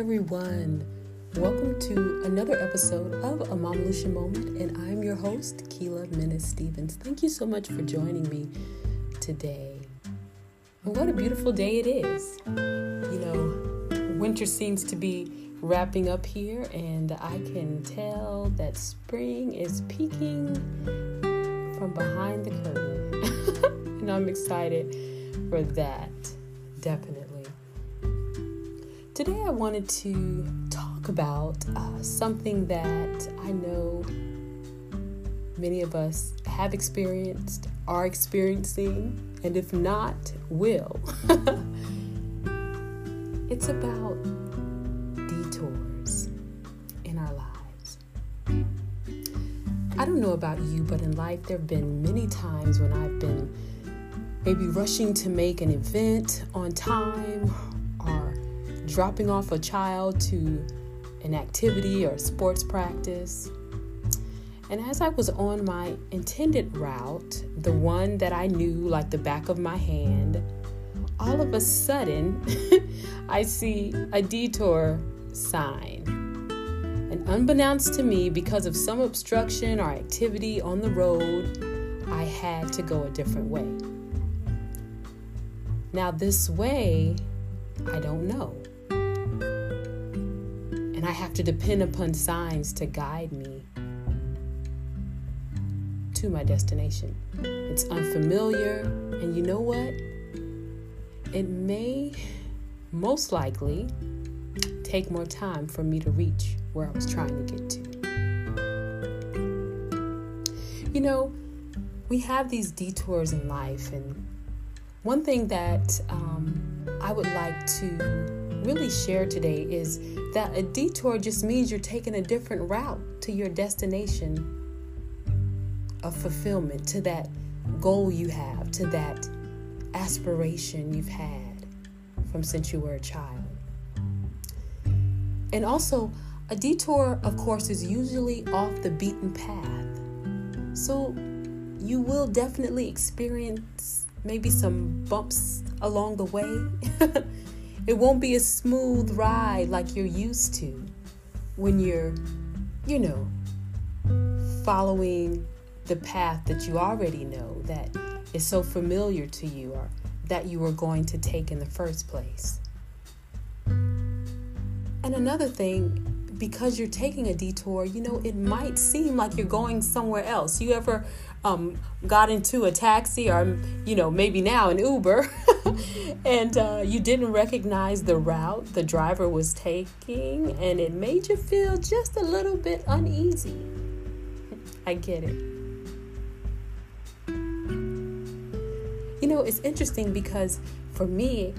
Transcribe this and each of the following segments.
everyone. Welcome to another episode of A Mom Lucia Moment, and I'm your host, Keila Menace Stevens. Thank you so much for joining me today. And what a beautiful day it is. You know, winter seems to be wrapping up here, and I can tell that spring is peeking from behind the curtain. and I'm excited for that, definitely. Today, I wanted to talk about uh, something that I know many of us have experienced, are experiencing, and if not, will. it's about detours in our lives. I don't know about you, but in life, there have been many times when I've been maybe rushing to make an event on time dropping off a child to an activity or sports practice. And as I was on my intended route, the one that I knew like the back of my hand, all of a sudden I see a detour sign. And unbeknownst to me, because of some obstruction or activity on the road, I had to go a different way. Now, this way, I don't know and I have to depend upon signs to guide me to my destination. It's unfamiliar, and you know what? It may most likely take more time for me to reach where I was trying to get to. You know, we have these detours in life, and one thing that um, I would like to really share today is that a detour just means you're taking a different route to your destination of fulfillment, to that goal you have, to that aspiration you've had from since you were a child. And also, a detour, of course, is usually off the beaten path. So you will definitely experience maybe some bumps along the way. It won't be a smooth ride like you're used to when you're, you know, following the path that you already know that is so familiar to you or that you were going to take in the first place. And another thing, because you're taking a detour, you know, it might seem like you're going somewhere else. You ever um, got into a taxi or, you know, maybe now an Uber, and uh, you didn't recognize the route the driver was taking, and it made you feel just a little bit uneasy. I get it. You know, it's interesting because for me,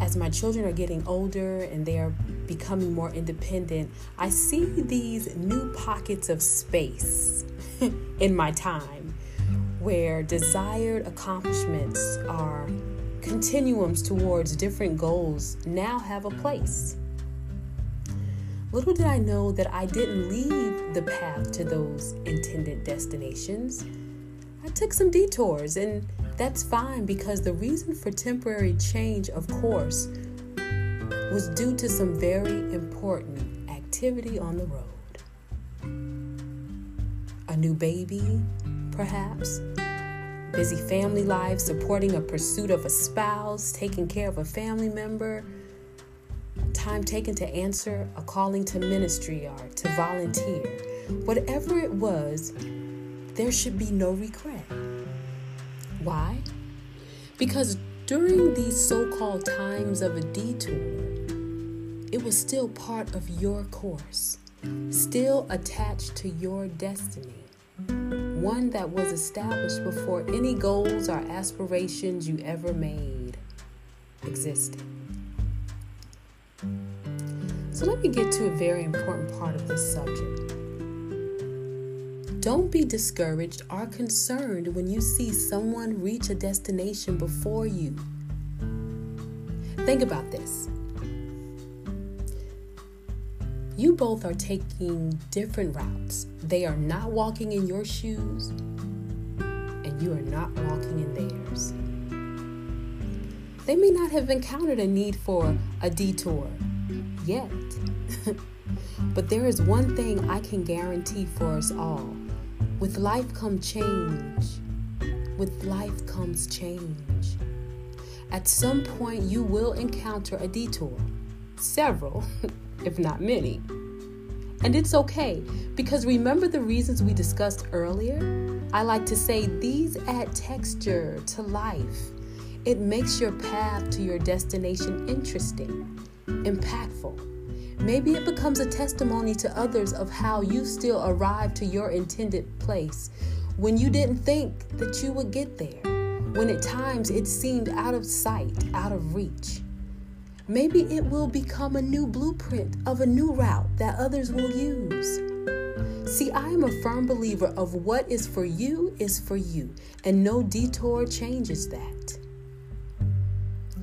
as my children are getting older and they are becoming more independent, I see these new pockets of space in my time where desired accomplishments are continuums towards different goals now have a place. Little did I know that I didn't leave the path to those intended destinations. I took some detours, and that's fine because the reason for temporary change, of course, was due to some very important activity on the road. A new baby, perhaps, busy family life, supporting a pursuit of a spouse, taking care of a family member, time taken to answer a calling to ministry or to volunteer. Whatever it was, there should be no regret. Why? Because during these so called times of a detour, it was still part of your course, still attached to your destiny, one that was established before any goals or aspirations you ever made existed. So let me get to a very important part of this subject. Don't be discouraged or concerned when you see someone reach a destination before you. Think about this. You both are taking different routes. They are not walking in your shoes, and you are not walking in theirs. They may not have encountered a need for a detour, yet. but there is one thing I can guarantee for us all with life comes change. With life comes change. At some point, you will encounter a detour, several, if not many. And it's okay because remember the reasons we discussed earlier? I like to say these add texture to life. It makes your path to your destination interesting, impactful. Maybe it becomes a testimony to others of how you still arrived to your intended place when you didn't think that you would get there, when at times it seemed out of sight, out of reach. Maybe it will become a new blueprint of a new route that others will use. See, I am a firm believer of what is for you is for you, and no detour changes that.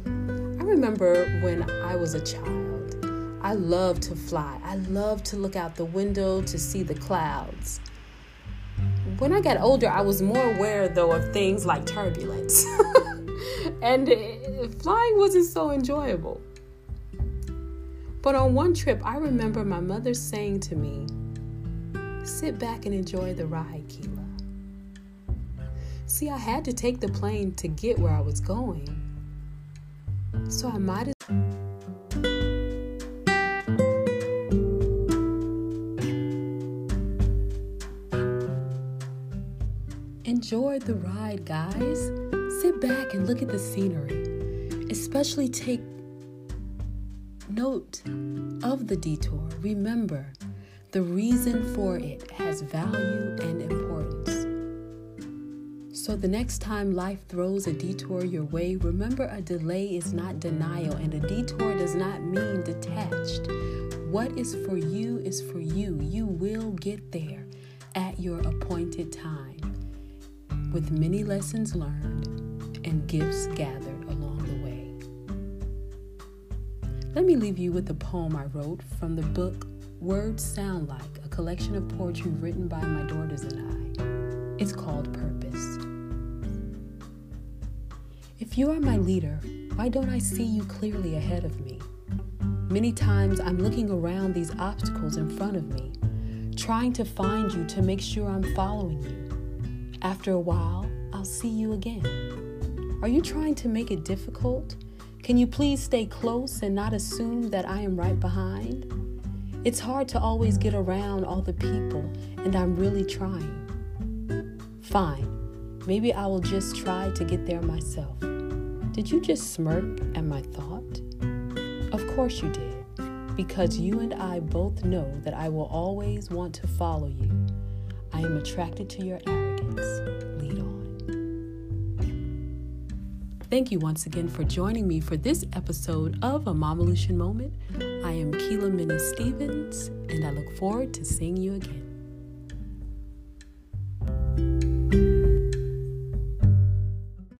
I remember when I was a child, I loved to fly. I loved to look out the window to see the clouds. When I got older, I was more aware, though, of things like turbulence. and eh, flying wasn't so enjoyable. But on one trip, I remember my mother saying to me, Sit back and enjoy the ride, Keila. See, I had to take the plane to get where I was going. So I might as Enjoy the ride, guys. Sit back and look at the scenery. Especially take Note of the detour. Remember, the reason for it has value and importance. So, the next time life throws a detour your way, remember a delay is not denial, and a detour does not mean detached. What is for you is for you. You will get there at your appointed time with many lessons learned and gifts gathered Let me leave you with a poem I wrote from the book Words Sound Like, a collection of poetry written by my daughters and I. It's called Purpose. If you are my leader, why don't I see you clearly ahead of me? Many times I'm looking around these obstacles in front of me, trying to find you to make sure I'm following you. After a while, I'll see you again. Are you trying to make it difficult? Can you please stay close and not assume that I am right behind? It's hard to always get around all the people, and I'm really trying. Fine, maybe I will just try to get there myself. Did you just smirk at my thought? Of course you did, because you and I both know that I will always want to follow you. I am attracted to your arrogance. Thank you once again for joining me for this episode of A Mamalution Moment. I am Keila Minnie Stevens, and I look forward to seeing you again.